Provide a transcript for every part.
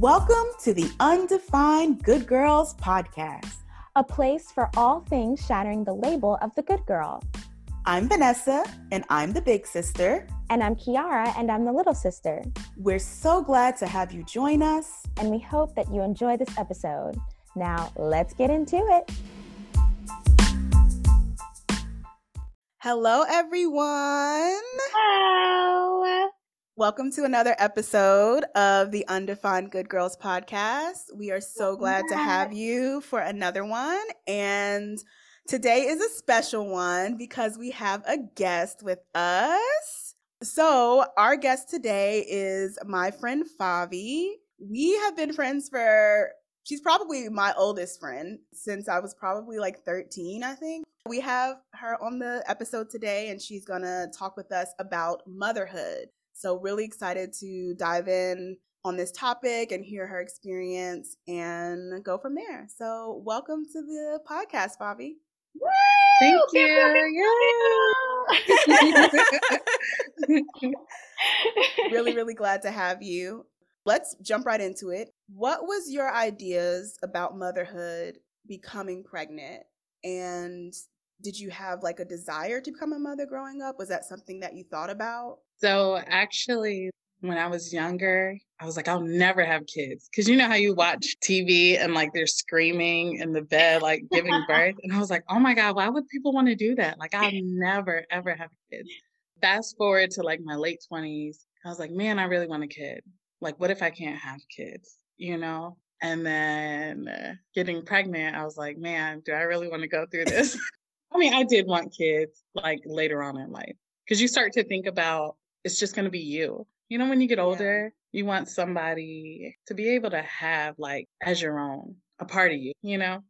Welcome to the Undefined Good Girls podcast, a place for all things shattering the label of the good girl. I'm Vanessa, and I'm the big sister. And I'm Kiara, and I'm the little sister. We're so glad to have you join us. And we hope that you enjoy this episode. Now, let's get into it. Hello, everyone. Hello. Welcome to another episode of the Undefined Good Girls podcast. We are so glad to have you for another one. And today is a special one because we have a guest with us. So, our guest today is my friend Favi. We have been friends for, she's probably my oldest friend since I was probably like 13, I think. We have her on the episode today, and she's gonna talk with us about motherhood. So, really excited to dive in on this topic and hear her experience and go from there. So, welcome to the podcast, Favi. Thank you. really, really glad to have you. Let's jump right into it. What was your ideas about motherhood, becoming pregnant, and did you have like a desire to become a mother growing up? Was that something that you thought about? So actually, when I was younger, I was like, I'll never have kids. Cause you know how you watch TV and like they're screaming in the bed, like giving birth. And I was like, oh my God, why would people want to do that? Like, I'll never, ever have kids. Fast forward to like my late 20s, I was like, man, I really want a kid. Like, what if I can't have kids? You know? And then uh, getting pregnant, I was like, man, do I really want to go through this? I mean, I did want kids like later on in life because you start to think about it's just going to be you. You know, when you get older, yeah. you want somebody to be able to have like as your own, a part of you, you know?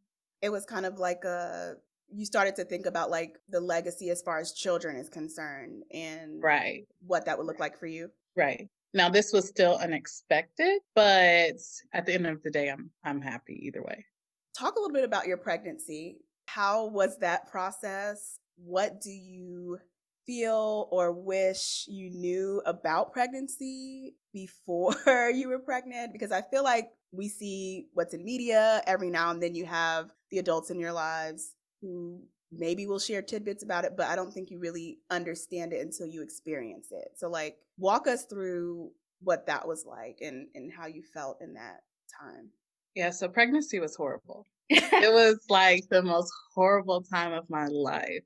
It was kind of like a, you started to think about like the legacy as far as children is concerned and right what that would look like for you. Right. Now this was still unexpected, but at the end of the day I'm I'm happy either way. Talk a little bit about your pregnancy. How was that process? What do you feel or wish you knew about pregnancy before you were pregnant? Because I feel like we see what's in media every now and then you have the adults in your lives who maybe will share tidbits about it, but I don't think you really understand it until you experience it. So like walk us through what that was like and, and how you felt in that time. Yeah, so pregnancy was horrible. It was like the most horrible time of my life.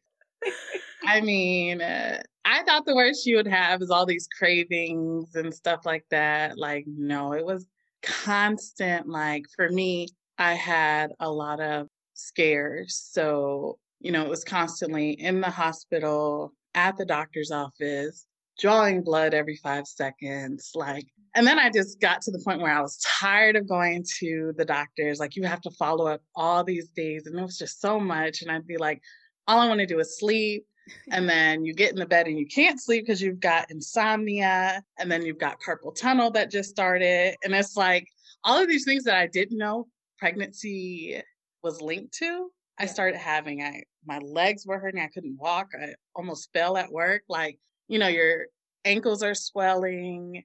I mean, uh, I thought the worst you would have is all these cravings and stuff like that. Like, no, it was constant. Like, for me, I had a lot of scares. So, you know, it was constantly in the hospital, at the doctor's office, drawing blood every five seconds. Like, and then I just got to the point where I was tired of going to the doctors. Like, you have to follow up all these days. And it was just so much. And I'd be like, all I want to do is sleep and then you get in the bed and you can't sleep because you've got insomnia and then you've got carpal tunnel that just started and it's like all of these things that i didn't know pregnancy was linked to i started having i my legs were hurting i couldn't walk i almost fell at work like you know your ankles are swelling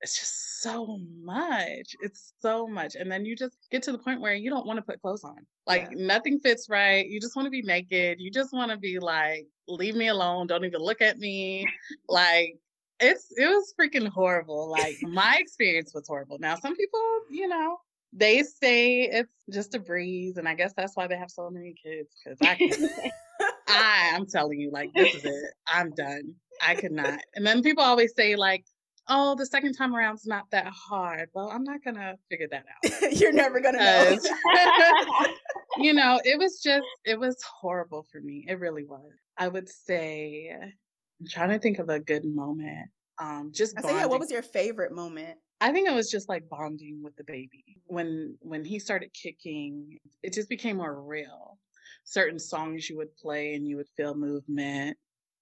it's just so much. It's so much. And then you just get to the point where you don't want to put clothes on. Like yeah. nothing fits right. You just want to be naked. You just want to be like, leave me alone. Don't even look at me. like it's it was freaking horrible. Like my experience was horrible. Now some people, you know, they say it's just a breeze, and I guess that's why they have so many kids. Because I, I, I'm telling you, like this is it. I'm done. I could not. And then people always say like, oh, the second time around's not that hard. Well, I'm not gonna figure that out. You're never gonna know. you know, it was just, it was horrible for me. It really was. I would say, I'm trying to think of a good moment. Um, just I say, yeah, what was your favorite moment? I think it was just like bonding with the baby. When when he started kicking, it just became more real. Certain songs you would play and you would feel movement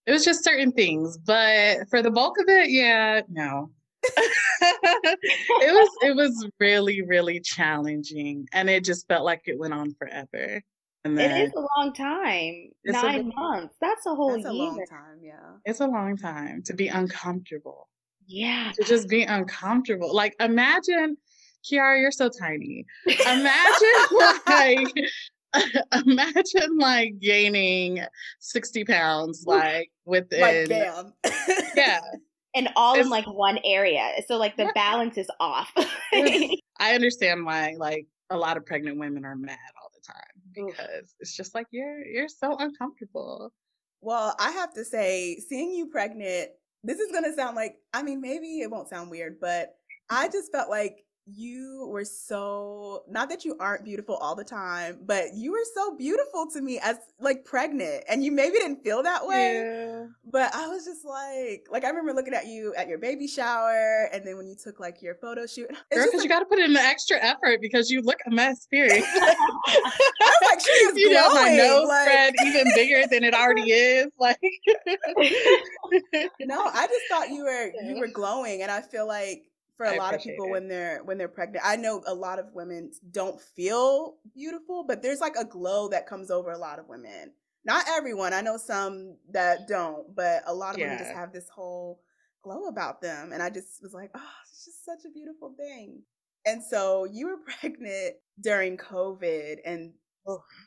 it was just certain things, but for the bulk of it, yeah, no. it was it was really really challenging, and it just felt like it went on forever. And then, it is a long time. Nine a, months. That's a whole that's year. a long time. Yeah, it's a long time to be uncomfortable. Yeah, to just be uncomfortable. Like imagine Kiara, you're so tiny. Imagine like imagine like gaining 60 pounds like within Like, yeah and all in like one area. So like the Yeah. balance is off. i understand why like a lot of pregnant women are mad all the time because it's just like you're you're so uncomfortable Well, I have to say, seeing you pregnant, this is gonna sound like I mean, maybe it won't sound weird, but I just felt like you were so not that you aren't beautiful all the time, but you were so beautiful to me as like pregnant. And you maybe didn't feel that way. yeah But I was just like like I remember looking at you at your baby shower and then when you took like your photo shoot. Girl, because you got to put in the extra effort because you look a mess, period. I was like, she is you know, my nose like- spread even bigger than it already is. Like, no, I just thought you were you were glowing, and I feel like for a I lot of people it. when they're when they're pregnant, I know a lot of women don't feel beautiful, but there's like a glow that comes over a lot of women. Not everyone. I know some that don't, but a lot of women just have this whole glow about them, and I just was like, ah, oh, it's just such a beautiful thing. And so you were pregnant during COVID and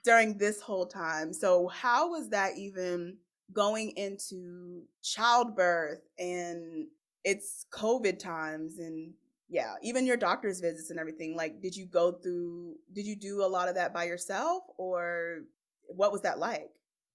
during this whole time. So how was that even going into childbirth and it's COVID times and yeah, even your doctor's visits and everything. Like, did you go through, did you do a lot of that by yourself or what was that like?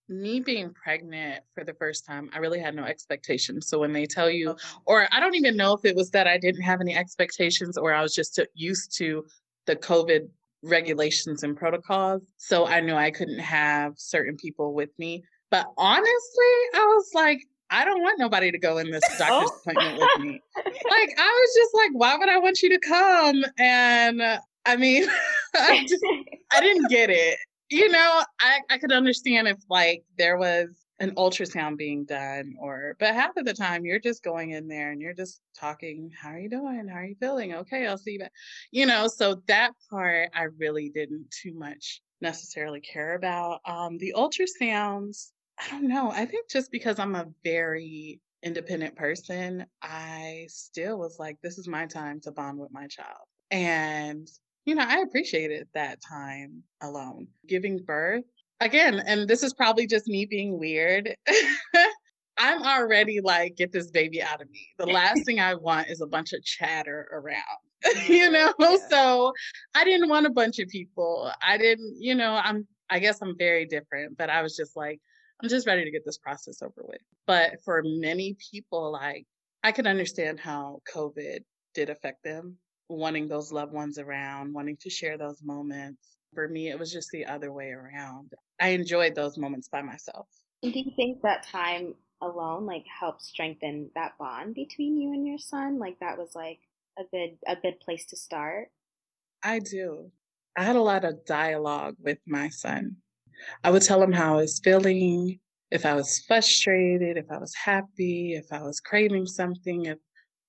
me being pregnant for the first time, I really had no expectations. So when they tell you, Okay. or I don't even know if it was that I didn't have any expectations or I was just used to the COVID regulations and protocols. So I knew I couldn't have certain people with me. But honestly, I was like, I don't want nobody to go in this doctor's Oh. appointment with me. Like, I was just like, why would I want you to come? And uh, I mean, I just, I didn't get it. You know, I, I could understand if like there was an ultrasound being done or but half of the time you're just going in there and you're just talking, how are you doing? How are you feeling? Okay, I'll see you back. You know, so that part I really didn't too much necessarily care about. Um the ultrasounds, I don't know. I think just because I'm a very independent person, I still was like, this is my time to bond with my child. And you know, I appreciated that time alone. Giving birth, again, and this is probably just me being weird. I'm already like, get this baby out of me. The last thing I want is a bunch of chatter around, you mm, know? Yeah. So I didn't want a bunch of people. I didn't, you know, I'm, I guess I'm very different, but I was just like, I'm just ready to get this process over with. But for many people, like, I could understand how COVID did affect them, wanting those loved ones around, wanting to share those moments. For me, it was just the other way around. I enjoyed those moments by myself. Do you think that time alone like helped strengthen that bond between you and your son? Like that was like a good a good place to start. I do. I had a lot of dialogue with my son. I would tell him how I was feeling, if I was frustrated, if I was happy, if I was craving something, if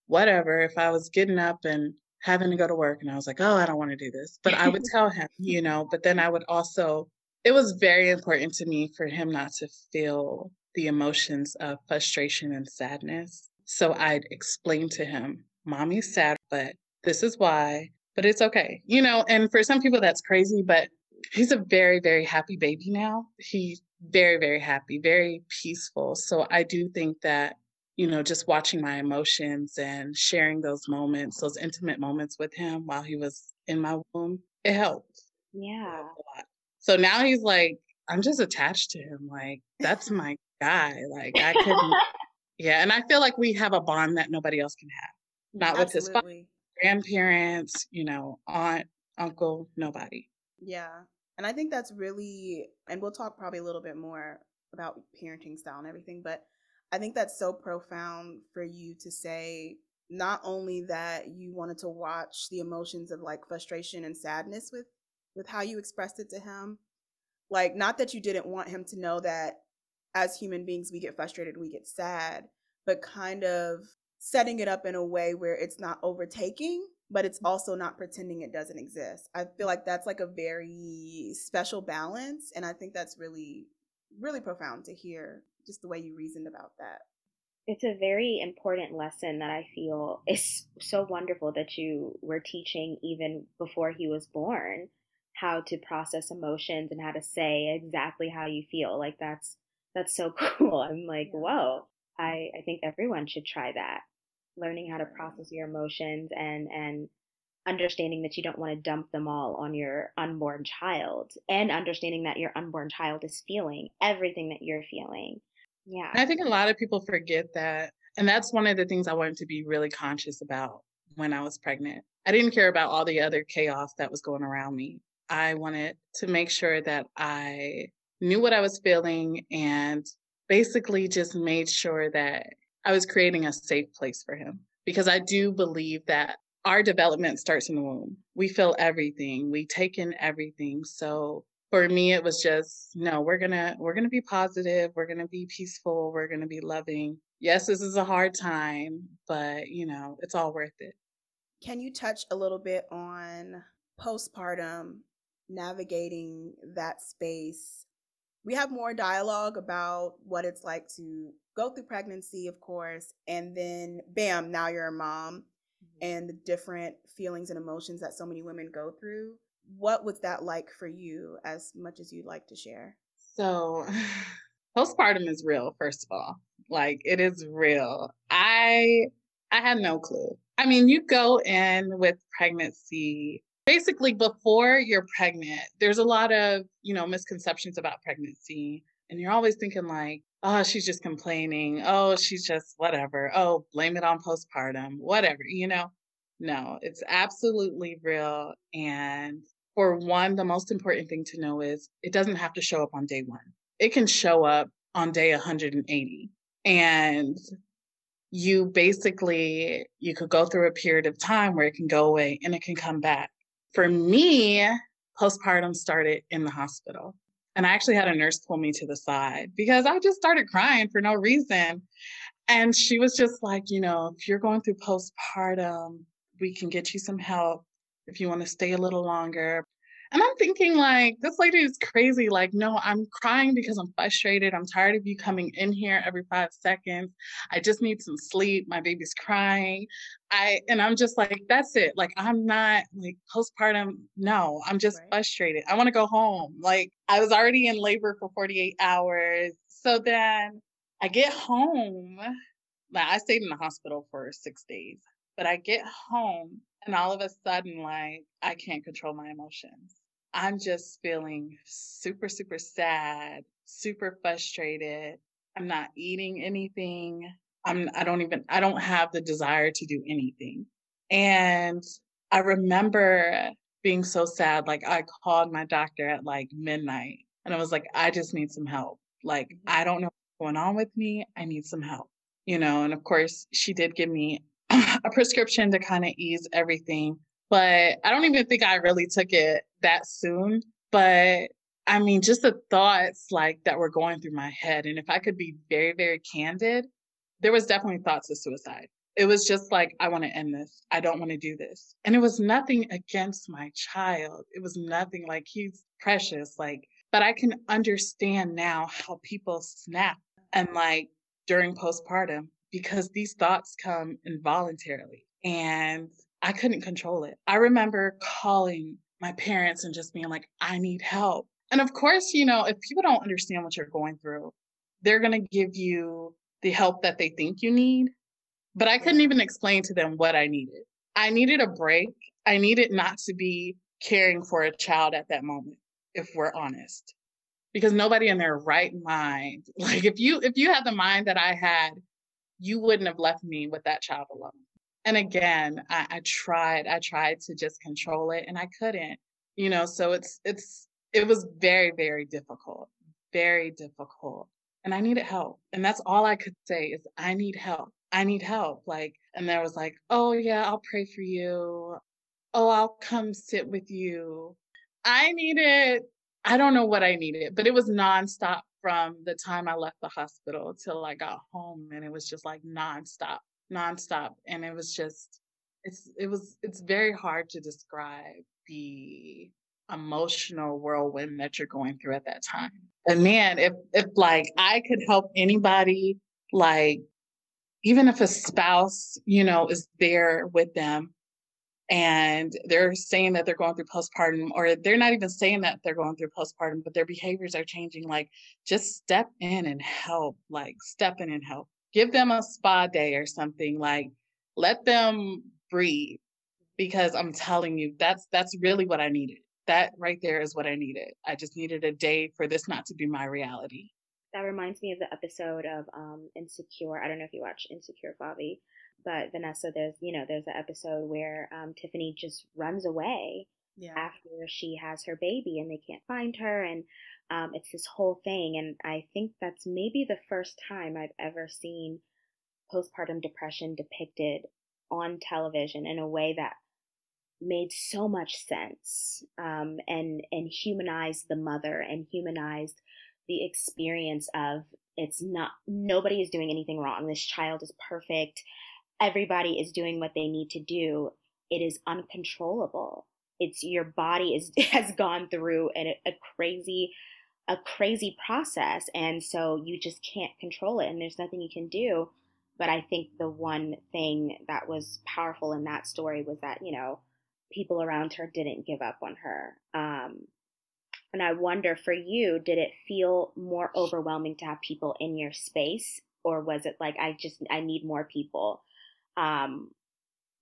whatever, if I was getting up and having to go to work and I was like, oh, I don't want to do this. But I would tell him, you know, but then I would also, it was very important to me for him not to feel the emotions of frustration and sadness. So I'd explain to him, mommy's sad, but this is why, but it's okay. You know, and for some people that's crazy, but he's a very, very happy baby now. He's very, very happy, very peaceful. So I do think that, you know, just watching my emotions and sharing those moments, those intimate moments with him while he was in my womb, it helped. It Yeah. helped. So now he's like, I'm just attached to him. Like, that's my guy. Like, I couldn't, yeah. And I feel like we have a bond that nobody else can have. Mm, not with his father, grandparents, you know, aunt, uncle, nobody. Yeah. And I think that's really, and we'll talk probably a little bit more about parenting style and everything, but I think that's so profound for you to say not only that you wanted to watch the emotions of like frustration and sadness with with how you expressed it to him like not that you didn't want him to know that as human beings we get frustrated we get sad but kind of setting it up in a way where it's not overtaking but it's mm-hmm. also not pretending it doesn't exist i feel like that's like a very special balance and i think that's really really profound to hear just the way you reasoned about that it's a very important lesson that I feel is so wonderful that you were teaching even before he was born how to process emotions and how to say exactly how you feel. Like that's that's so cool. I'm like, whoa. I, I think everyone should try that. Learning how to process your emotions and and understanding that you don't want to dump them all on your unborn child and understanding that your unborn child is feeling everything that you're feeling. Yeah. I think a lot of people forget that. And that's one of the things I wanted to be really conscious about when I was pregnant. I didn't care about all the other chaos that was going around me. I wanted to make sure that I knew what I was feeling and basically just made sure that I was creating a safe place for him. Because I do believe that our development starts in the womb. We feel everything, we take in everything. So for me it was just no we're gonna we're gonna be positive we're gonna be peaceful we're gonna be loving yes this is a hard time but you know it's all worth it can you touch a little bit on postpartum navigating that space we have more dialogue about what it's like to go through pregnancy of course and then bam now you're a mom mm-hmm. and the different feelings and emotions that so many women go through. What was that like for you as much as you'd like to share? So postpartum is real first of all. Like it is real. I i had no clue. I mean you go in with pregnancy basically before you're pregnant there's a lot of you know misconceptions about pregnancy and you're always thinking like oh she's just complaining oh she's just whatever oh blame it on postpartum whatever you know no it's absolutely real and for one, the most important thing to know is it doesn't have to show up on day one. It can show up on day 180. And you basically you could go through a period of time where it can go away and it can come back. For me, postpartum started in the hospital. And I actually had a nurse pull me to the side because I just started crying for no reason. And she was just like, you know, if you're going through postpartum, we can get you some help if you want to stay a little longer. And I'm thinking, like, this lady is crazy. Like, no, I'm crying because I'm frustrated. I'm tired of you coming in here every five seconds. I just need some sleep. My baby's crying. I, and I'm just like, that's it. Like, I'm not like postpartum. No, I'm just right. frustrated. I want to go home. Like, I was already in labor for 48 hours. So then I get home. Like, I stayed in the hospital for six days, but I get home and all of a sudden, like, I can't control my emotions. I'm just feeling super, super sad, super frustrated. I'm not eating anything. I'm, I don't even, I don't have the desire to do anything. And I remember being so sad. Like, I called my doctor at like midnight and I was like, I just need some help. Like, mm-hmm. I don't know what's going on with me. I need some help, you know? And of course, she did give me a prescription to kind of ease everything. But I don't even think I really took it that soon. But I mean, just the thoughts like that were going through my head. And if I could be very, very candid, there was definitely thoughts of suicide. It was just like, I want to end this. I don't want to do this. And it was nothing against my child. It was nothing like he's precious. Like, but I can understand now how people snap and like during postpartum because these thoughts come involuntarily and I couldn't control it. I remember calling my parents and just being like, I need help. And of course, you know, if people don't understand what you're going through, they're going to give you the help that they think you need. But I couldn't even explain to them what I needed. I needed a break. I needed not to be caring for a child at that moment, if we're honest. Because nobody in their right mind, like if you if you had the mind that I had you wouldn't have left me with that child alone. And again, I, I tried, I tried to just control it and I couldn't, you know, so it's, it's, it was very, very difficult, very difficult. And I needed help. And that's all I could say is I need help. I need help. Like, and there was like, oh yeah, I'll pray for you. Oh, I'll come sit with you. I needed, I don't know what I needed, but it was nonstop from the time I left the hospital till I got home. And it was just like nonstop, nonstop. And it was just, it's, it was, it's very hard to describe the emotional whirlwind that you're going through at that time. And man, if, if like I could help anybody like even if a spouse, you know, is there with them and they're saying that they're going through postpartum, or they're not even saying that they're going through postpartum, but their behaviors are changing, like just step in and help, like step in and help. Give them a spa day or something, like let them breathe. Because I'm telling you, that's that's really what I needed. That right there is what I needed. I just needed a day for this not to be my reality. That reminds me of the episode of um, Insecure. I don't know if you watch Insecure, Favi, but Vanessa, there's you know there's an episode where um, Tiffany just runs away yeah. after she has her baby and they can't find her, and um, it's this whole thing. And I think that's maybe the first time I've ever seen postpartum depression depicted on television in a way that made so much sense um, and and humanized the mother and humanized the experience of it's not nobody is doing anything wrong. This child is perfect. Everybody is doing what they need to do. It is uncontrollable. It's your body is has gone through a, a crazy a crazy process and so you just can't control it and there's nothing you can do. But I think the one thing that was powerful in that story was that, you know, people around her didn't give up on her. Um, and I wonder for you, did it feel more overwhelming to have people in your space? Or was it like, I just, I need more people? Um,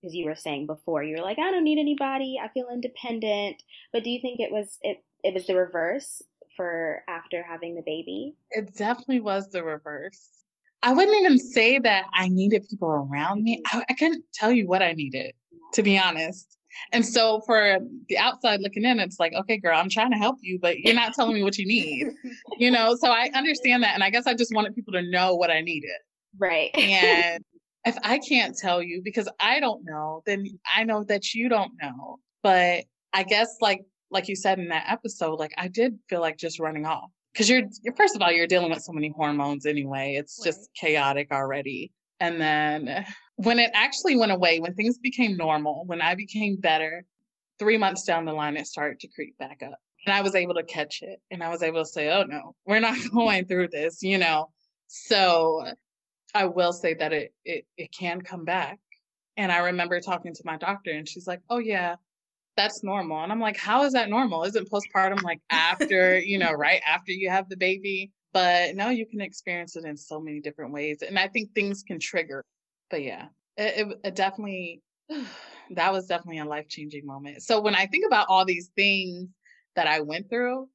because you were saying before, you were like, I don't need anybody. I feel independent. But do you think it was, it, it was the reverse for after having the baby? It definitely was the reverse. I wouldn't even say that I needed people around me. I, I couldn't tell you what I needed, to be honest. And so for the outside looking in, it's like, okay, girl, I'm trying to help you, but you're not telling me what you need. You know, so I understand that. And I guess I just wanted people to know what I needed. Right. and if I can't tell you because I don't know, then I know that you don't know. But I guess like like you said in that episode, like I did feel like just running off. Because you're, you're first of all, you're dealing with so many hormones anyway. It's right. just chaotic already. And then when it actually went away, when things became normal, when I became better, three months down the line, it started to creep back up. And I was able to catch it. And I was able to say, oh no, we're not going through this, you know? So I will say that it, it, it can come back. And I remember talking to my doctor and she's like, oh yeah, that's normal. And I'm like, how is that normal? Isn't postpartum like after, you know, right after you have the baby? But no, you can experience it in so many different ways. And I think things can trigger but yeah, it, it, it definitely, that was definitely a life changing moment. So when I think about all these things that I went through,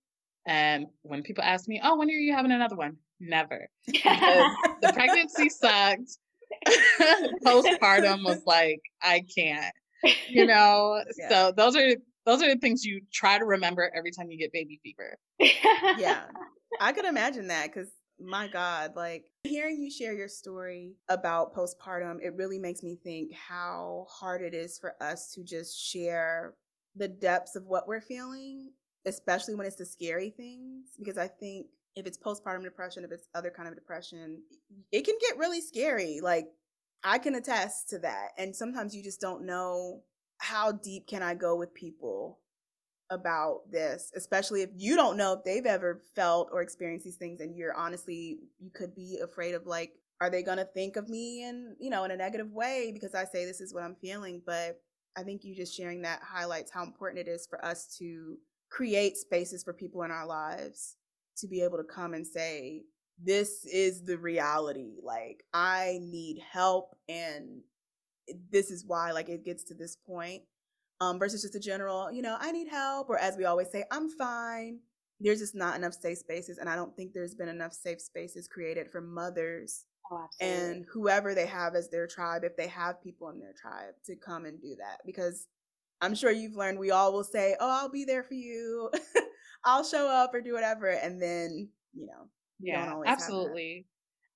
and when people ask me, oh, when are you having another one? Never. the pregnancy sucked. Postpartum was like, I can't, you know? Yeah. So those are those are the things you try to remember every time you get baby fever. yeah. I could imagine that because my God, like hearing you share your story about postpartum, it really makes me think how hard it is for us to just share the depths of what we're feeling, especially when it's the scary things. Because I think if it's postpartum depression, if it's other kind of depression, it can get really scary. Like I can attest to that. And sometimes you just don't know how deep can I go with people about this, especially if you don't know if they've ever felt or experienced these things and you're honestly you could be afraid of like are they going to think of me in, you know, in a negative way because I say this is what I'm feeling, but I think you just sharing that highlights how important it is for us to create spaces for people in our lives to be able to come and say this is the reality. Like I need help and this is why like it gets to this point um, versus just a general, you know, I need help, or as we always say, I'm fine. There's just not enough safe spaces, and I don't think there's been enough safe spaces created for mothers oh, and whoever they have as their tribe, if they have people in their tribe, to come and do that. Because I'm sure you've learned we all will say, "Oh, I'll be there for you. I'll show up or do whatever," and then you know, yeah, absolutely.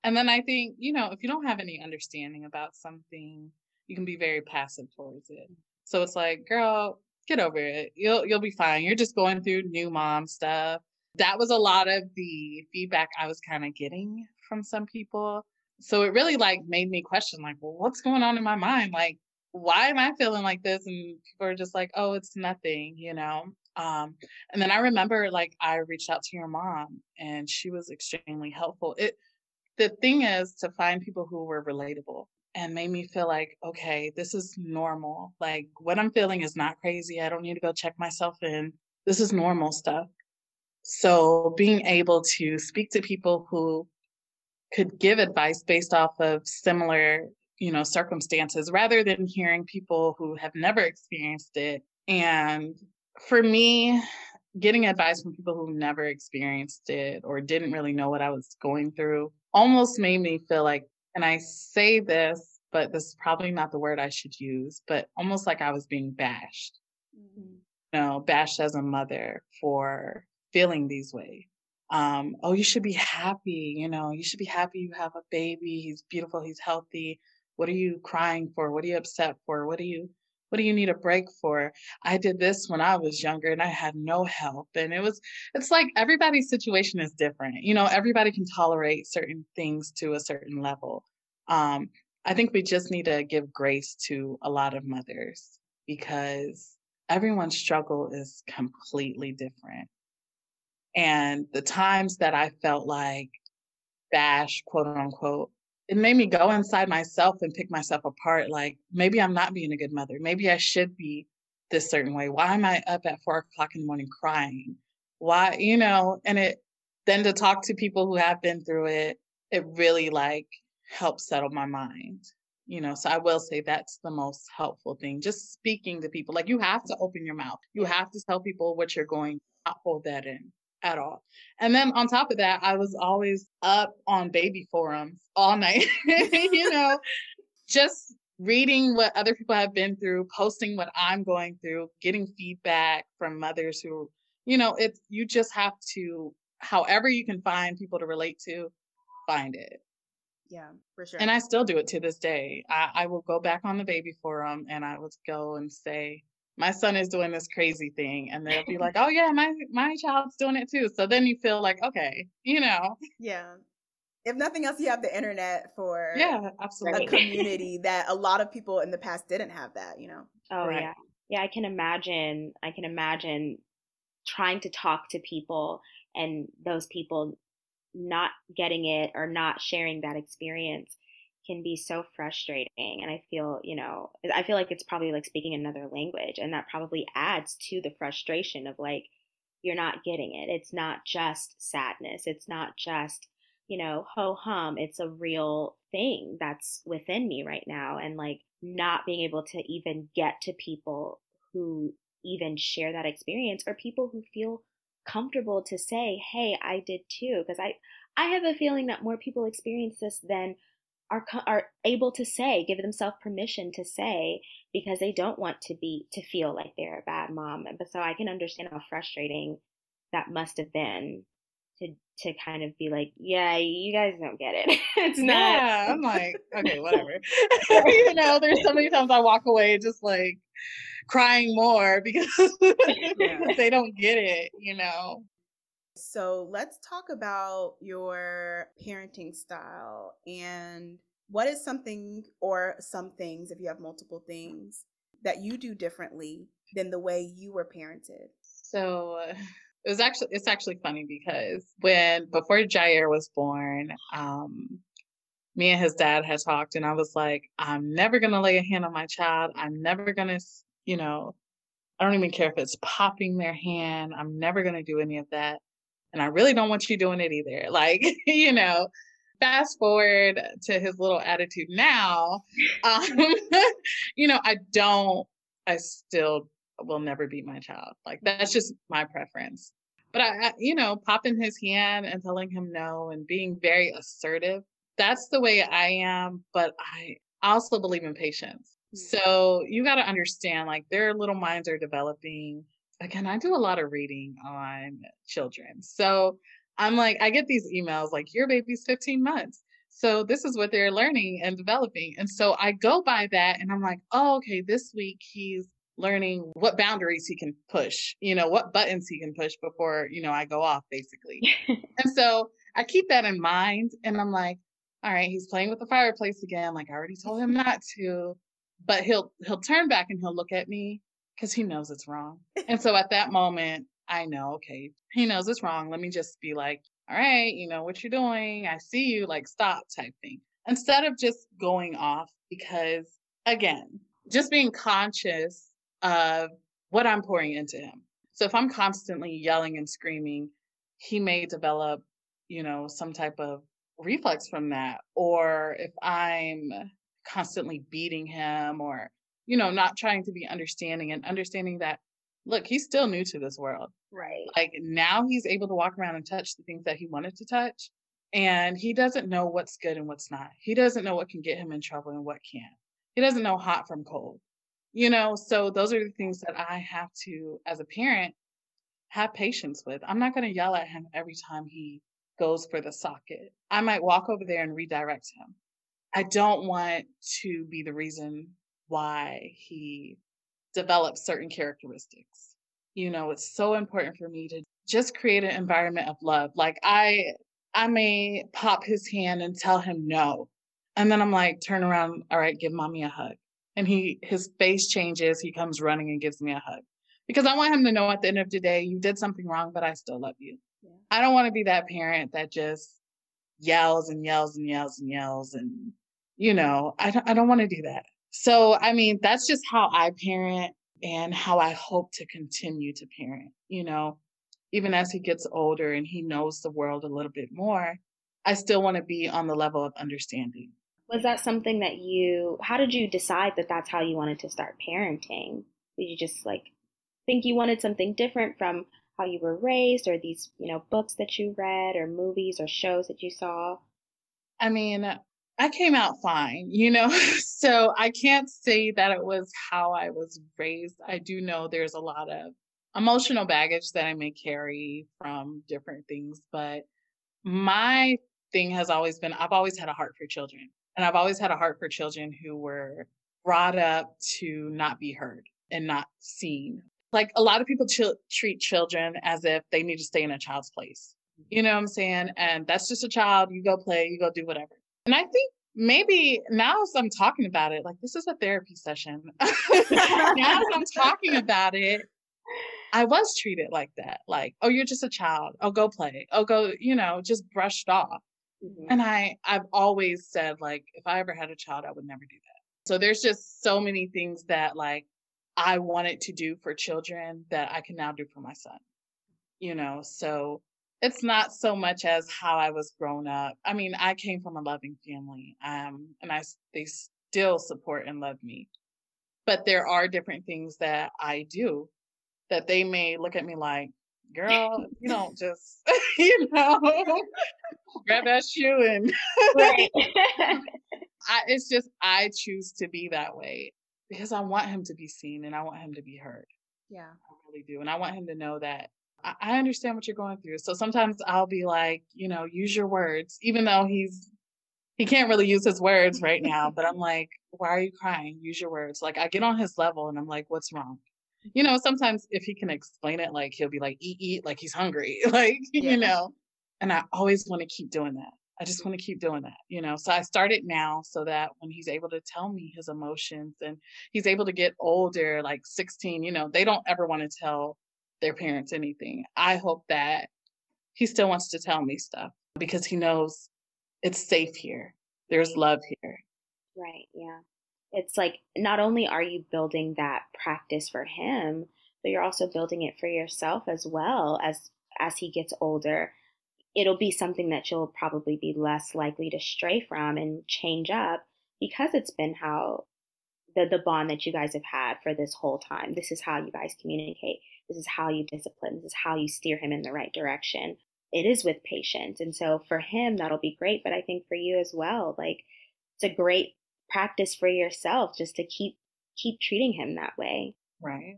And then I think you know, if you don't have any understanding about something, you can be very passive towards it. So it's like, girl, get over it. You'll you'll be fine. You're just going through new mom stuff. That was a lot of the feedback I was kind of getting from some people. So it really like made me question like, well, what's going on in my mind? Like, why am I feeling like this? And people are just like, oh, it's nothing, you know? Um, and then I remember like I reached out to your mom and she was extremely helpful. It the thing is to find people who were relatable and made me feel like, okay, this is normal. Like what I'm feeling is not crazy. I don't need to go check myself in. This is normal stuff. So being able to speak to people who could give advice based off of similar, you know, circumstances rather than hearing people who have never experienced it. And for me, getting advice from people who never experienced it or didn't really know what I was going through almost made me feel like and I say this, but this is probably not the word I should use, but almost like I was being bashed. Mm-hmm. You know, bashed as a mother for feeling these ways. Um, oh, you should be happy, you know, you should be happy you have a baby, he's beautiful, he's healthy. What are you crying for? What are you upset for? What are you what do you need a break for? I did this when I was younger and I had no help. And it was, it's like everybody's situation is different. You know, everybody can tolerate certain things to a certain level. Um, I think we just need to give grace to a lot of mothers because everyone's struggle is completely different. And the times that I felt like bash, quote unquote, it made me go inside myself and pick myself apart. Like maybe I'm not being a good mother. Maybe I should be this certain way. Why am I up at four o'clock in the morning crying? Why, you know, and it then to talk to people who have been through it, it really like helps settle my mind. You know, so I will say that's the most helpful thing. Just speaking to people. Like you have to open your mouth. You have to tell people what you're going, not hold that in at all. And then on top of that, I was always up on baby forums all night, you know, just reading what other people have been through, posting what I'm going through, getting feedback from mothers who, you know, it's, you just have to, however you can find people to relate to, find it. Yeah, for sure. And I still do it to this day. I, I will go back on the baby forum and I will go and say, my son is doing this crazy thing and they'll be like oh yeah my my child's doing it too. So then you feel like okay you know? Yeah. If nothing else you have the internet for yeah absolutely. a community that a lot of people in the past didn't have that you know? Oh right. yeah yeah i can imagine i can imagine trying to talk to people and those people not getting it or not sharing that experience can be so frustrating and i feel you know i feel like it's probably like speaking another language and that probably adds to the frustration of like you're not getting it. It's not just sadness. It's not just you know ho hum. It's a real thing that's within me right now and like not being able to even get to people who even share that experience or people who feel comfortable to say hey i did too because i i have a feeling that more people experience this than are are able to say, give themselves permission to say because they don't want to be to feel like they're a bad mom. But so I can understand how frustrating that must have been to to kind of be like, yeah, you guys don't get it. it's not. Yeah, I'm like, okay, whatever. you know, there's so many times I walk away just like crying more because yeah. they don't get it. You know. So let's talk about your parenting style and what is something or some things, if you have multiple things, that you do differently than the way you were parented? So it was actually it's actually funny because when before Jair was born, um, me and his dad had talked and I was like, I'm never gonna lay a hand on my child. I'm never gonna, you know, I don't even care if it's popping their hand. I'm never gonna do any of that and I really don't want you doing it either. Like, you know, fast forward to his little attitude now, um, you know, I don't, I still will never beat my child. Like, that's just my preference. But I, I, you know, popping his hand and telling him no and being very assertive, that's the way I am. But I also believe in patience. Mm. So you got to understand, like, their little minds are developing again, I do a lot of reading on children. So I'm like, I get these emails like, your baby's 15 months. So this is what they're learning and developing. And so I go by that and I'm like, oh, okay, this week he's learning what boundaries he can push, you know, what buttons he can push before, you know, I go off basically. and so I keep that in mind and I'm like, all right, he's playing with the fireplace again. Like I already told him not to, but he'll he'll turn back and he'll look at me because he knows it's wrong. And so at that moment, I know, okay, he knows it's wrong. Let me just be like, all right, you know, what you're doing, I see you, like, stop type thing. Instead of just going off, because again, just being conscious of what I'm pouring into him. So if I'm constantly yelling and screaming, he may develop, you know, some type of reflex from that. Or if I'm constantly beating him or, you know, not trying to be understanding and understanding that, look, he's still new to this world. Right. Like now he's able to walk around and touch the things that he wanted to touch. And he doesn't know what's good and what's not. He doesn't know what can get him in trouble and what can't. He doesn't know hot from cold. You know, so those are the things that I have to, as a parent, have patience with. I'm not going to yell at him every time he goes for the socket. I might walk over there and redirect him. I don't want to be the reason why he develops certain characteristics. You know, it's so important for me to just create an environment of love. Like I I may pop his hand and tell him no. And then I'm like, turn around, all right, give mommy a hug. And he his face changes, he comes running and gives me a hug. Because I want him to know at the end of the day, you did something wrong, but I still love you. Yeah. I don't want to be that parent that just yells and yells and yells and yells and you know, I don't, I don't want to do that. So, I mean, that's just how I parent and how I hope to continue to parent, you know, even as he gets older and he knows the world a little bit more, I still want to be on the level of understanding. Was that something that you, how did you decide that that's how you wanted to start parenting? Did you just like think you wanted something different from how you were raised or these, you know, books that you read or movies or shows that you saw? I mean, I came out fine, you know? so I can't say that it was how I was raised. I do know there's a lot of emotional baggage that I may carry from different things, but my thing has always been I've always had a heart for children. And I've always had a heart for children who were brought up to not be heard and not seen. Like a lot of people ch- treat children as if they need to stay in a child's place. You know what I'm saying? And that's just a child. You go play, you go do whatever. And I think maybe now as I'm talking about it, like this is a therapy session. now as I'm talking about it, I was treated like that. Like, oh, you're just a child. Oh, go play. Oh, go, you know, just brushed off. Mm-hmm. And I, I've always said, like, if I ever had a child, I would never do that. So there's just so many things that like I wanted to do for children that I can now do for my son. You know, so it's not so much as how I was grown up. I mean, I came from a loving family, um, and I they still support and love me. But there are different things that I do that they may look at me like, "Girl, you don't just, you know, grab that shoe and." right. I, it's just I choose to be that way because I want him to be seen and I want him to be heard. Yeah, I really do, and I want him to know that I understand what you're going through. So sometimes I'll be like, you know, use your words, even though he's he can't really use his words right now. But I'm like, why are you crying? Use your words. Like I get on his level and I'm like, what's wrong? You know, sometimes if he can explain it, like he'll be like, eat, eat, like he's hungry, like yeah. you know. And I always want to keep doing that. I just want to keep doing that, you know. So I started now so that when he's able to tell me his emotions and he's able to get older, like 16, you know, they don't ever want to tell their parents anything. I hope that he still wants to tell me stuff because he knows it's safe here. There's love here. Right. Yeah. It's like not only are you building that practice for him, but you're also building it for yourself as well as as he gets older. It'll be something that you'll probably be less likely to stray from and change up because it's been how the the bond that you guys have had for this whole time. This is how you guys communicate. This is how you discipline. This is how you steer him in the right direction. It is with patience. And so for him, that'll be great. But I think for you as well, like it's a great practice for yourself just to keep keep treating him that way. Right.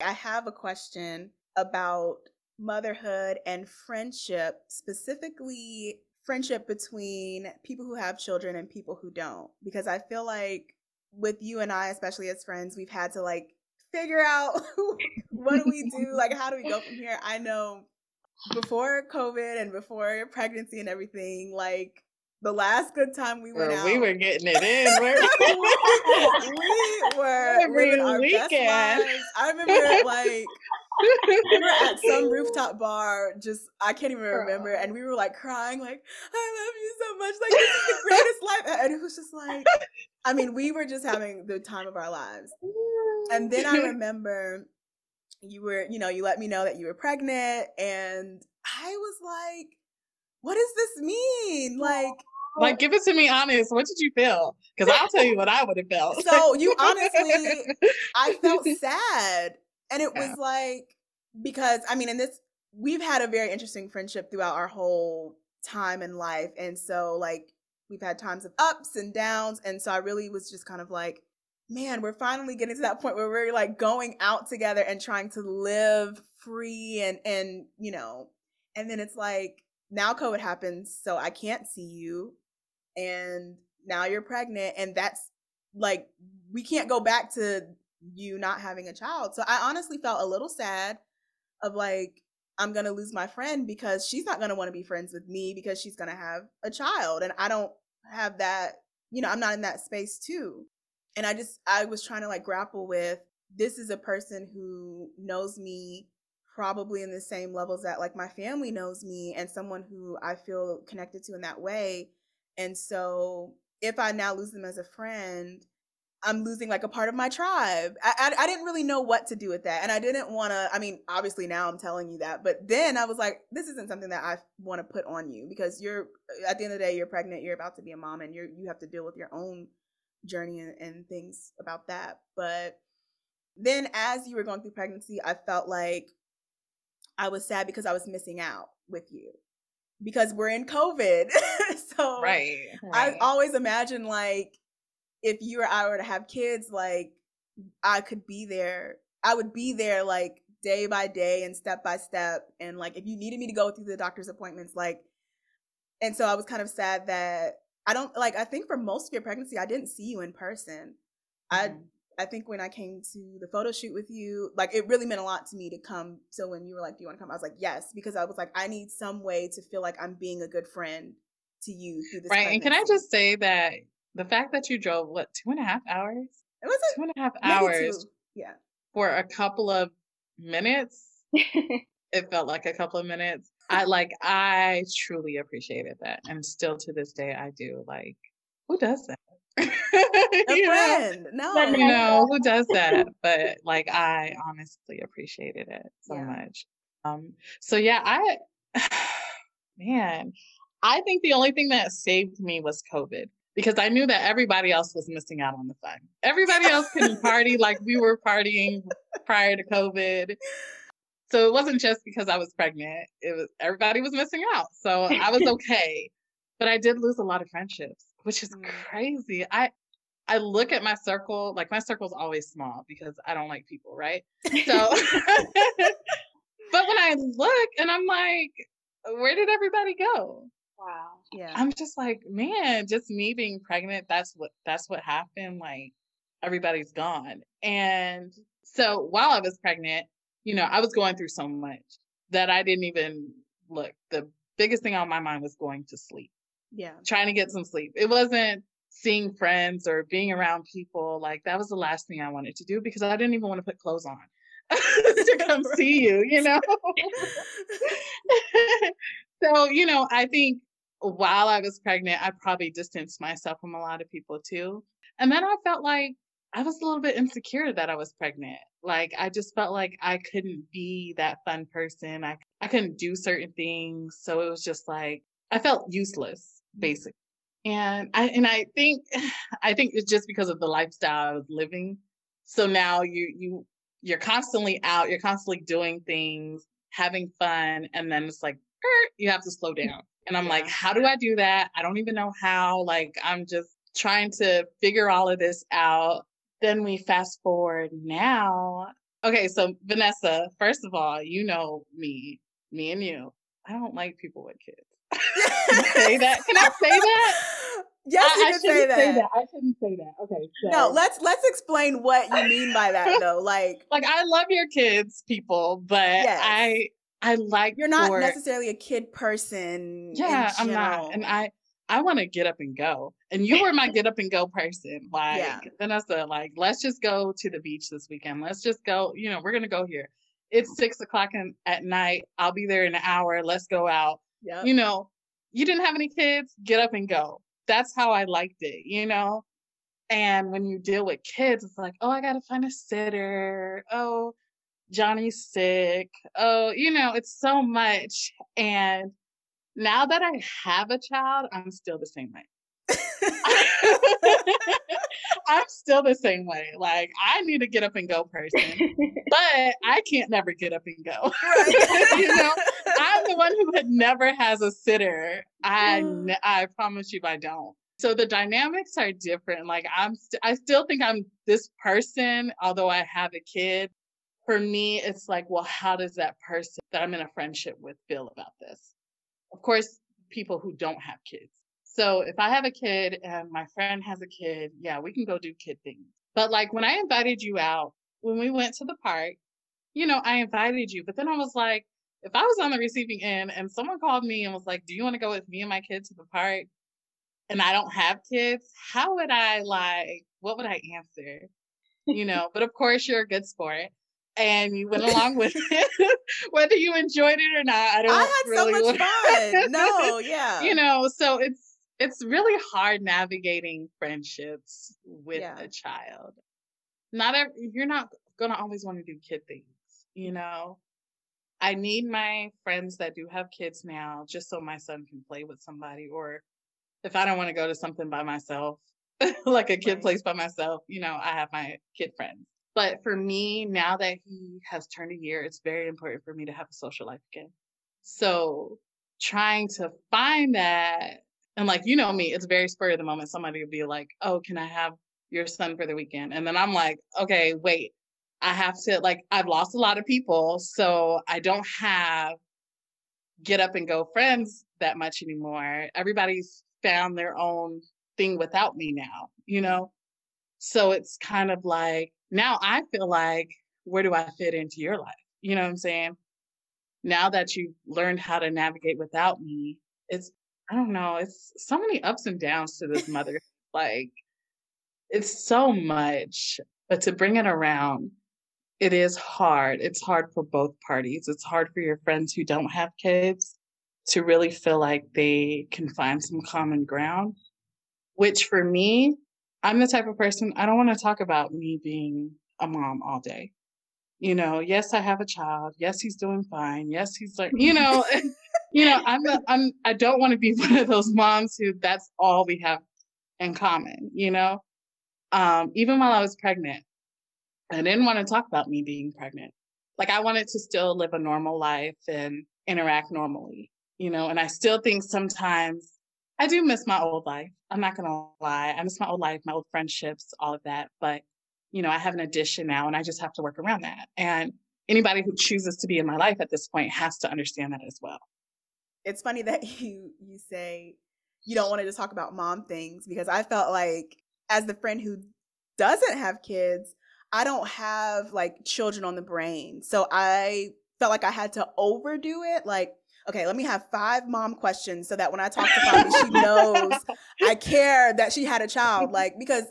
I have a question about motherhood and friendship, specifically friendship between people who have children and people who don't. Because I feel like with you and I, especially as friends, we've had to like figure out what do we do? Like, how do we go from here? I know before COVID and before pregnancy and everything, like the last good time we went out, we were getting it in. we were every our weekend. I remember like we were at some rooftop bar, just I can't even remember, and we were like crying, like I love you so much, like this is the greatest life, and it was just like, I mean, we were just having the time of our lives. And then I remember you were, you know, you let me know that you were pregnant, and I was like, what does this mean? Like, like, give oh it to me honest. What did you feel? Because I'll tell you what I would have felt. So you honestly, I felt sad. And it yeah. was like, because I mean, in this, we've had a very interesting friendship throughout our whole time in life. And so, like, we've had times of ups and downs. And so I really was just kind of like, man, we're finally getting to that point where we're like going out together and trying to live free and, and, you know, and then it's like, now COVID happens, so I can't see you and now you're pregnant and that's like we can't go back to you not having a child. So I honestly felt a little sad of like I'm going to lose my friend because she's not going to want to be friends with me because she's going to have a child and I don't have that, you know, I'm not in that space too. And I just I was trying to like grapple with this is a person who knows me probably in the same levels that like my family knows me and someone who I feel connected to in that way and so if I now lose them as a friend, I'm losing like a part of my tribe. I, I, I didn't really know what to do with that. And I didn't want to, I mean, obviously now I'm telling you that, but then I was like, this isn't something that I want to put on you because you're, uh, at the end of the day, you're pregnant, you're about to be a mom and you're, you have to deal with your own journey and, and things about that. But then as you were going through pregnancy, I felt like I was sad because I was missing out with you because we're in COVID. so right, right. I always imagine like if you or I were to have kids, like I could be there. I would be there like day by day and step by step. And like if you needed me to go through the doctor's appointments, like and so I was kind of sad that I don't like I think for most of your pregnancy I didn't see you in person. Mm-hmm. I I think when I came to the photo shoot with you, like it really meant a lot to me to come. So when you were like, "Do you want to come?" I was like, "Yes," because I was like, I need some way to feel like I'm being a good friend to you through this. Right, pregnancy. and can I just say that the fact that you drove what two and a half hours? It was two and a half hours. Two. Yeah, for a couple of minutes. it felt like a couple of minutes. I like I truly appreciated that, and still to this day I do. Like, who does that? a friend. No. You know, who does that? But like I honestly appreciated it so yeah. much. Um so yeah, I man, I think the only thing that saved me was COVID because I knew that everybody else was missing out on the fun. Everybody else couldn't party like we were partying prior to COVID. So it wasn't just because I was pregnant. It was everybody was missing out. So I was okay. but I did lose a lot of friendships which is mm. crazy. I I look at my circle, like my circle's always small because I don't like people, right? So but when I look and I'm like, where did everybody go? Wow. Yeah. I'm just like, man, just me being pregnant, that's what that's what happened. Like everybody's gone. And so while I was pregnant, you know, I was going through so much that I didn't even look. The biggest thing on my mind was going to sleep yeah trying to get some sleep it wasn't seeing friends or being around people like that was the last thing i wanted to do because i didn't even want to put clothes on to come see you you know so you know i think while i was pregnant i probably distanced myself from a lot of people too and then i felt like i was a little bit insecure that i was pregnant like i just felt like i couldn't be that fun person i, I couldn't do certain things so it was just like i felt useless mm. basically. And I and I think I think it's just because of the lifestyle I was living. So now you you you're constantly out, you're constantly doing things, having fun, and then it's like you have to slow mm. down. And I'm yeah. like, how do I do that? I don't even know how. Like I'm just trying to figure all of this out. Then we fast forward now. Okay, so Vanessa, first of all, you know me, me and you. I don't like people with kids say that? Can I say that? Yes, you I, can say that. say that. I shouldn't say that. Okay. So. No, let's let's explain what you mean by that though. Like like I love your kids, people, but yes. I I like you're not necessarily a kid person. Yeah, I'm not. And I I want to get up and go. And you were my get up and go person. Like yeah. Vanessa, like, let's just go to the beach this weekend. Let's just go, you know, we're gonna go here. it's six o'clock in, at night. I'll be there in an hour. Let's go out. Yep. You know, you didn't have any kids, get up and go. That's how I liked it, you know? And when you deal with kids, it's like, oh, I got to find a sitter. Oh, Johnny's sick. Oh, you know, it's so much. And now that I have a child, I'm still the same way. I'm still the same way. Like I need to get up and go person, but I can't never get up and go. you know, I'm the one who had never has a sitter. I I promise you, I don't. So the dynamics are different. Like I'm, st- I still think I'm this person, although I have a kid. For me, it's like, well, how does that person that I'm in a friendship with feel about this? Of course, people who don't have kids so if I have a kid and my friend has a kid, yeah, we can go do kid things. But like when I invited you out, when we went to the park, you know, I invited you, but then I was like, if I was on the receiving end and someone called me and was like, do you want to go with me and my kid to the park? And I don't have kids, how would I like, what would I answer? You know, but of course you're a good sport and you went along with it, whether you enjoyed it or not. I don't. I had really so much fun. No, yeah. You know, so it's it's really hard navigating friendships with yeah. a child. Not every, you're not gonna always want to do kid things, you know. I need my friends that do have kids now just so my son can play with somebody or if I don't want to go to something by myself, like a kid right. plays by myself, you know, I have my kid friends. But for me, now that he has turned a year, it's very important for me to have a social life again. So trying to find that and like, you know me, it's very spur of the moment. Somebody will be like, oh, can I have your son for the weekend? And then I'm like, okay, wait, I have to, like, I've lost a lot of people. So I don't have get up and go friends that much anymore. Everybody's found their own thing without me now, you know? So it's kind of like, now I feel like, where do I fit into your life? You know what I'm saying? Now that you've learned how to navigate without me, it's I don't know. It's so many ups and downs to this mother. like it's so much, but to bring it around, it is hard. It's hard for both parties. It's hard for your friends who don't have kids to really feel like they can find some common ground, which for me, I'm the type of person I don't want to talk about me being a mom all day. You know, yes, I have a child. Yes, he's doing fine. Yes, he's like, you know, you know, I'm the, I'm I don't want to be one of those moms who that's all we have in common, you know. Um, even while I was pregnant, I didn't want to talk about me being pregnant. Like I wanted to still live a normal life and interact normally, you know, and I still think sometimes I do miss my old life. I'm not gonna lie. I miss my old life, my old friendships, all of that. But, you know, I have an addition now and I just have to work around that. And anybody who chooses to be in my life at this point has to understand that as well it's funny that you you say you don't want to talk about mom things because I felt like as the friend who doesn't have kids, I don't have like children on the brain. So I felt like I had to overdo it. Like, okay, let me have five mom questions so that when I talk to Favi, she knows I care that she had a child. Like, because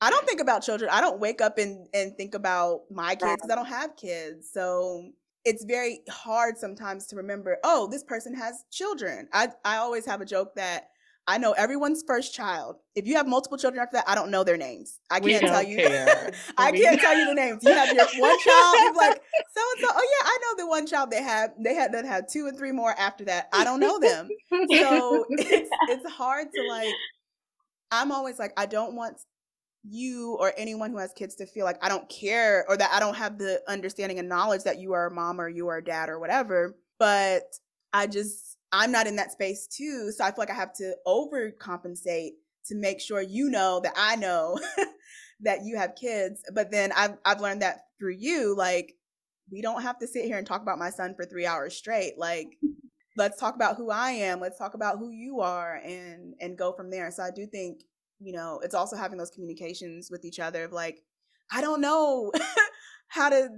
I don't think about children. I don't wake up and, and think about my kids because I don't have kids. So it's very hard sometimes to remember, oh, this person has children. I, I always have a joke that I know everyone's first child. If you have multiple children after that, I don't know their names. I can't tell you. I can't tell you the names. You have your one child. You're like so and so. Oh yeah, I know the one child they have. They had that had two and three more after that. I don't know them. So it's it's hard to like. I'm always like I don't want you or anyone who has kids to feel like I don't care or that I don't have the understanding and knowledge that you are a mom or you are a dad or whatever. But I just, I'm not in that space too. So I feel like I have to overcompensate to make sure you know that I know that you have kids. But then I've, I've learned that through you, like, we don't have to sit here and talk about my son for three hours straight. Like, let's talk about who I am. Let's talk about who you are and, and go from there. So I do think you know, it's also having those communications with each other of like, I don't know how to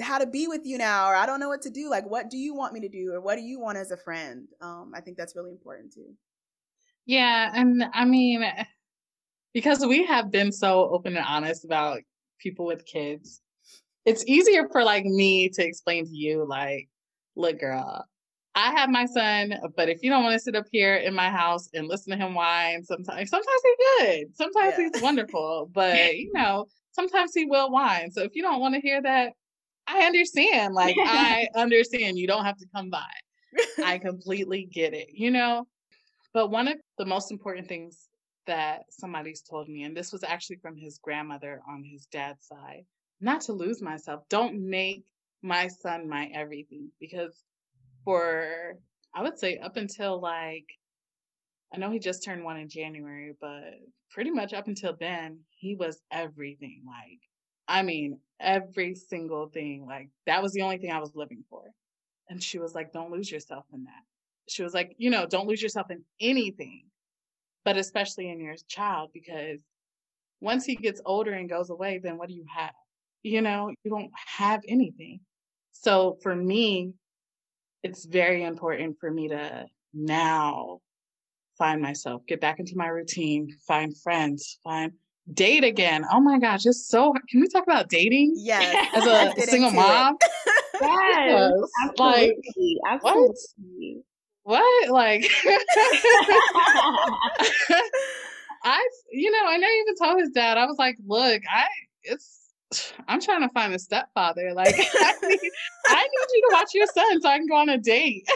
how to be with you now or I don't know what to do. Like what do you want me to do or what do you want as a friend? Um, I think that's really important too. Yeah, and I mean because we have been so open and honest about people with kids. it's easier for like me to explain to you, like, look, girl, I have my son, but if you don't want to sit up here in my house and listen to him whine, sometimes sometimes he's good. Sometimes yeah. he's wonderful. But you know, sometimes he will whine. So if you don't want to hear that, I understand. Like I understand you don't have to come by. I completely get it, you know? But one of the most important things that somebody's told me, and this was actually from his grandmother on his dad's side, not to lose myself. Don't make my son my everything because for I would say up until like I know he just turned one in January, but pretty much up until then, he was everything. Like, I mean, every single thing. Like, that was the only thing I was living for. And she was like, don't lose yourself in that. She was like, you know, don't lose yourself in anything, but especially in your child, because once he gets older and goes away, then what do you have? You know, you don't have anything. So for me, it's very important for me to now find myself, get back into my routine, find friends, find date again. Oh my gosh, it's so can we talk about dating? Yes. As a single mom? yes. Absolutely. Like, absolutely. What? What? Like I you know, I know even told his dad, I was like, look, I it's I'm trying to find a stepfather. Like, I need, I need you to watch your son so I can go on a date.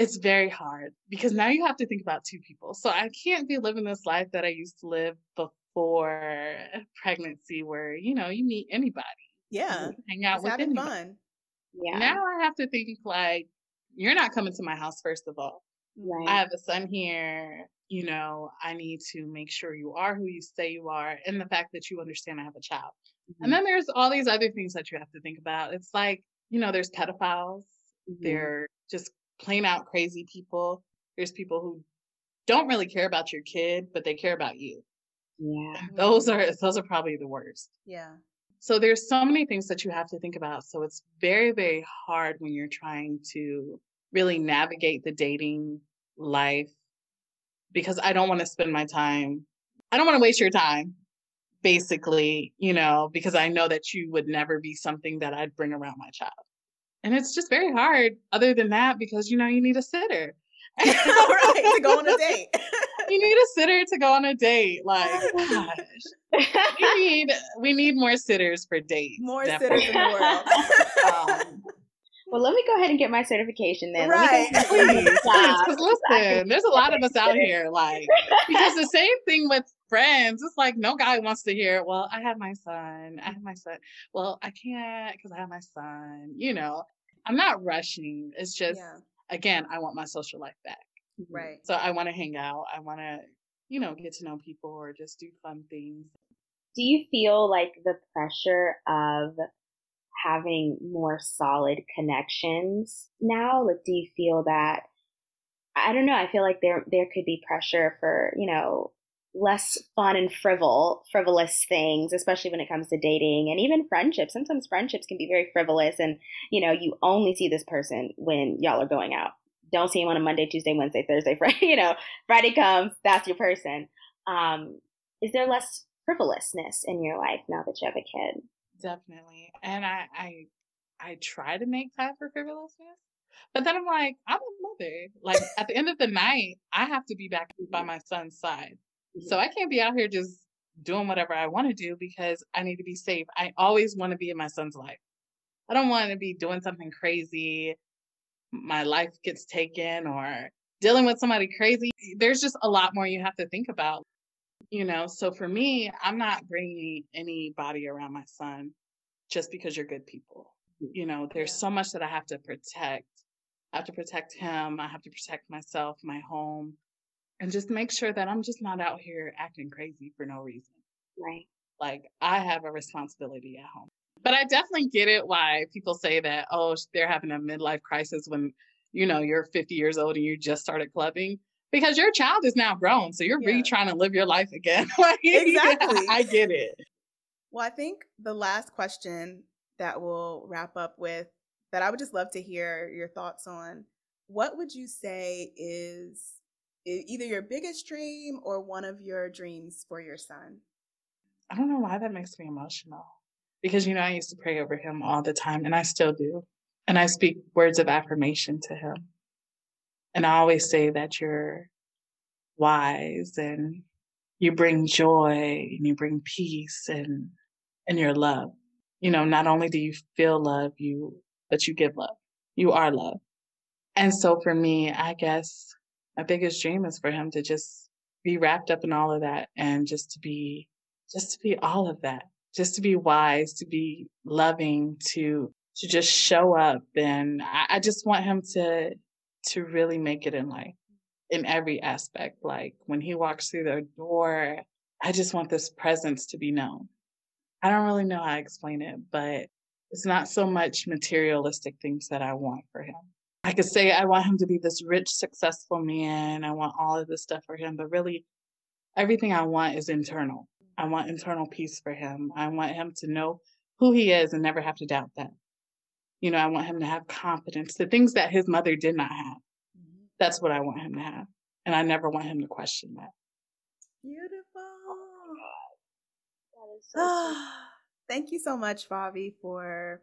It's very hard because now you have to think about two people. So I can't be living this life that I used to live before pregnancy, where you know you meet anybody. Yeah, hang out with anybody. Fun. Yeah. Now I have to think like you're not coming to my house first of all. Right. I have a son here you know, I need to make sure you are who you say you are, and the fact that you understand I have a child. Mm-hmm. And then there's all these other things that you have to think about. It's like, you know, there's pedophiles, mm-hmm. they're just plain out crazy people. There's people who don't really care about your kid, but they care about you. Yeah. those are those are probably the worst. Yeah. So there's so many things that you have to think about. So it's very, very hard when you're trying to really navigate the dating life because I don't want to spend my time. I don't want to waste your time, basically, you know, because I know that you would never be something that I'd bring around my child. And it's just very hard, other than that, because, you know, you need a sitter. right, to go on a date. you need a sitter to go on a date. Like, gosh. we need we need more sitters for dates. More definitely. sitters in the world. Um, well, let me go ahead and get my certification then. Right. Please, Because listen, there's a lot of us out here, like, because the same thing with friends. It's like no guy wants to hear, well, I have my son. I have my son. Well, I can't because I have my son. You know, I'm not rushing. It's just, yeah. again, I want my social life back. Right. So I want to hang out. I want to, you know, get to know people or just do fun things. Do you feel like the pressure of having more solid connections now? Like, do you feel that? I don't know. I feel like there there could be pressure for you know less fun and frivol frivolous things, especially when it comes to dating and even friendships. Sometimes friendships can be very frivolous, and you know you only see this person when y'all are going out. Don't see him on a Monday, Tuesday, Wednesday, Thursday, Friday. You know, Friday comes, that's your person. Um, is there less frivolousness in your life now that you have a kid? Definitely. And I, I, I try to make time for frivolousness, but then I'm like, I'm a mother. Like at the end of the night, I have to be back by my son's side. So I can't be out here just doing whatever I want to do because I need to be safe. I always want to be in my son's life. I don't want to be doing something crazy. My life gets taken or dealing with somebody crazy. There's just a lot more you have to think about you know so for me i'm not bringing anybody around my son just because you're good people mm, you know there's so much that i have to protect i have to protect him i have to protect myself my home and just make sure that i'm just not out here acting crazy for no reason right like i have a responsibility at home but i definitely get it why people say that oh they're having a midlife crisis when you know you're 50 years old and you just started clubbing because your child is now grown. So you're yeah. really trying to live your life again. like, exactly. I get it. Well, I think the last question that we'll wrap up with that I would just love to hear your thoughts on what would you say is either your biggest dream or one of your dreams for your son? I don't know why that makes me emotional. because you know I used to pray over him all the time and I still do. And I speak words of affirmation to him. And I always say that you're wise and you bring joy and you bring peace and and your love. You know, not only do you feel love, you but you give love. You are love. And so for me, I guess my biggest dream is for him to just be wrapped up in all of that and just to be just to be all of that just to be wise to be loving to to just show up. And I, I just want him to to really make it in life in every aspect. Like when he walks through the door i just want this presence to be known. I don't really know how to explain it but it's not so much materialistic things that i want for him I could say I want him to be this rich, successful man. I want all of this stuff for him, but really, everything I want is internal. I want internal peace for him. I want him to know who he is and never have to doubt that. You know, I want him to have confidence, the things that his mother did not have. Mm-hmm. That's what I want him to have. And I never want him to question that. Beautiful. Oh, so Thank you so much, Favi, for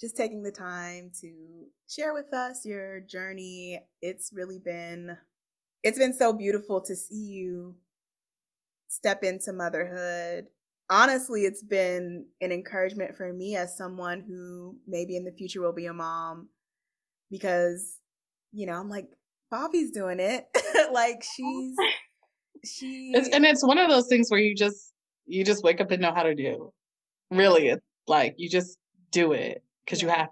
just taking the time to share with us your journey. It's really been it's been so beautiful to see you step into motherhood. Honestly, it's been an encouragement for me as someone who maybe in the future will be a mom because you know, I'm like Favi's doing it. like she's she it's, and it's one of those things where you just you just wake up and know how to do. Really, it's like you just do it because you have.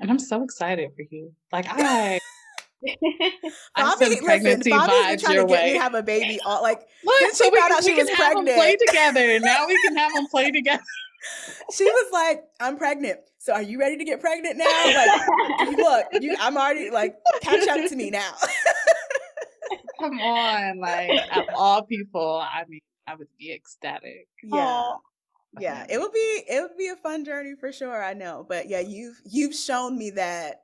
And I'm so excited for you. Like I. Pregnancy listen, vibes your to get way. have a baby. All, like Look, so we, we can have pregnant. them play together. Now we can have them play together. she was like, "I'm pregnant. So are you ready to get pregnant now? Like, look, you, I'm already like, catch up to me now." Come on, like of all people, I mean, I would be ecstatic. Yeah. Aww yeah it would be it would be a fun journey for sure i know but yeah you've you've shown me that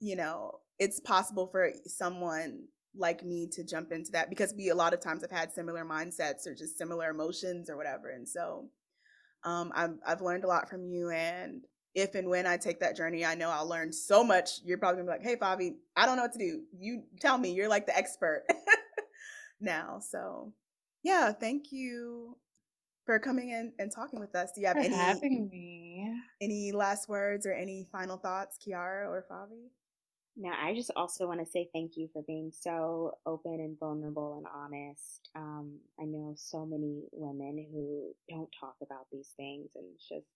you know it's possible for someone like me to jump into that because we a lot of times have had similar mindsets or just similar emotions or whatever and so um I've, I've learned a lot from you and if and when I take that journey, I know I'll learn so much. You're probably gonna be like, "Hey, Favi, I don't know what to do. You tell me. You're like the expert now." So, yeah, thank you for coming in and talking with us. Do you have for any having me? Any last words or any final thoughts, Kiara or Favi? No, I just also want to say thank you for being so open and vulnerable and honest. Um, I know so many women who don't talk about these things, and it's just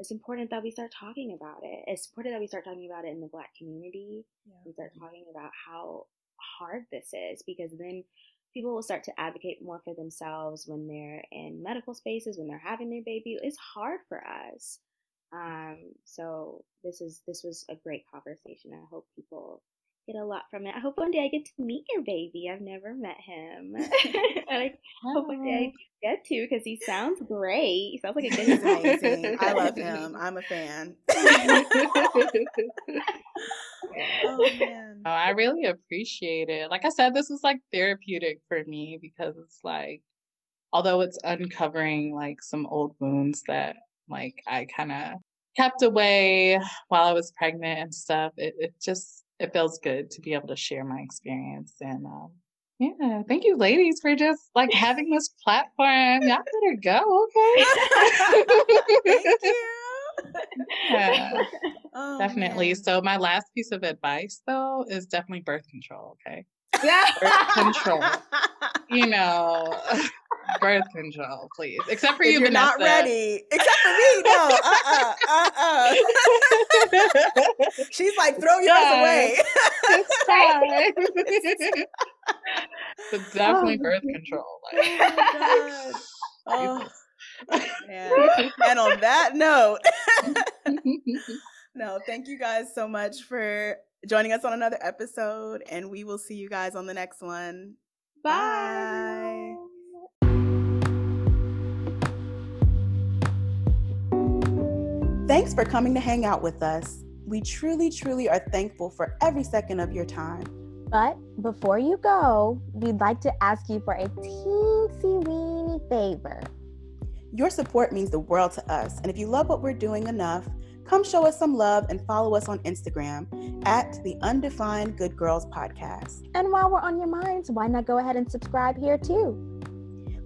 it's important that we start talking about it. It's important that we start talking about it in the Black community. Yeah. We start talking about how hard this is because then people will start to advocate more for themselves when they're in medical spaces, when they're having their baby. It's hard for us. Um, so this is this was a great conversation. I hope people get a lot from it. I hope one day I get to meet your baby. I've never met him. I hope one day I oh. get to because he sounds great. He sounds like a good. He's amazing. I love him. I'm a fan. oh man. Oh, I really appreciate it. Like I said, this was like therapeutic for me because it's like although it's uncovering like some old wounds that like I kind of kept away while I was pregnant and stuff. It it just it feels good to be able to share my experience and um yeah, thank you, ladies, for just like having this platform. Y'all better go, okay? thank you. Yeah, oh, definitely. Man. So, my last piece of advice, though, is definitely birth control. Okay, yeah, birth control. You know, birth control, please. Except for if you, you're Vanessa. not ready. Except for me, no. Uh, uh, uh, uh. She's like, throw yours yeah. away. it's but definitely oh, birth control. Like, oh, oh. And on that note, no, thank you guys so much for joining us on another episode, and we will see you guys on the next one. Bye. Bye. Thanks for coming to hang out with us. We truly, truly are thankful for every second of your time. But before you go, we'd like to ask you for a teensy weeny favor. Your support means the world to us. And if you love what we're doing enough, come show us some love and follow us on Instagram at the Undefined Good Girls Podcast. And while we're on your minds, why not go ahead and subscribe here too?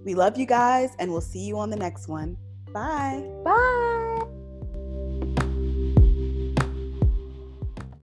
We love you guys, and we'll see you on the next one. Bye. Bye.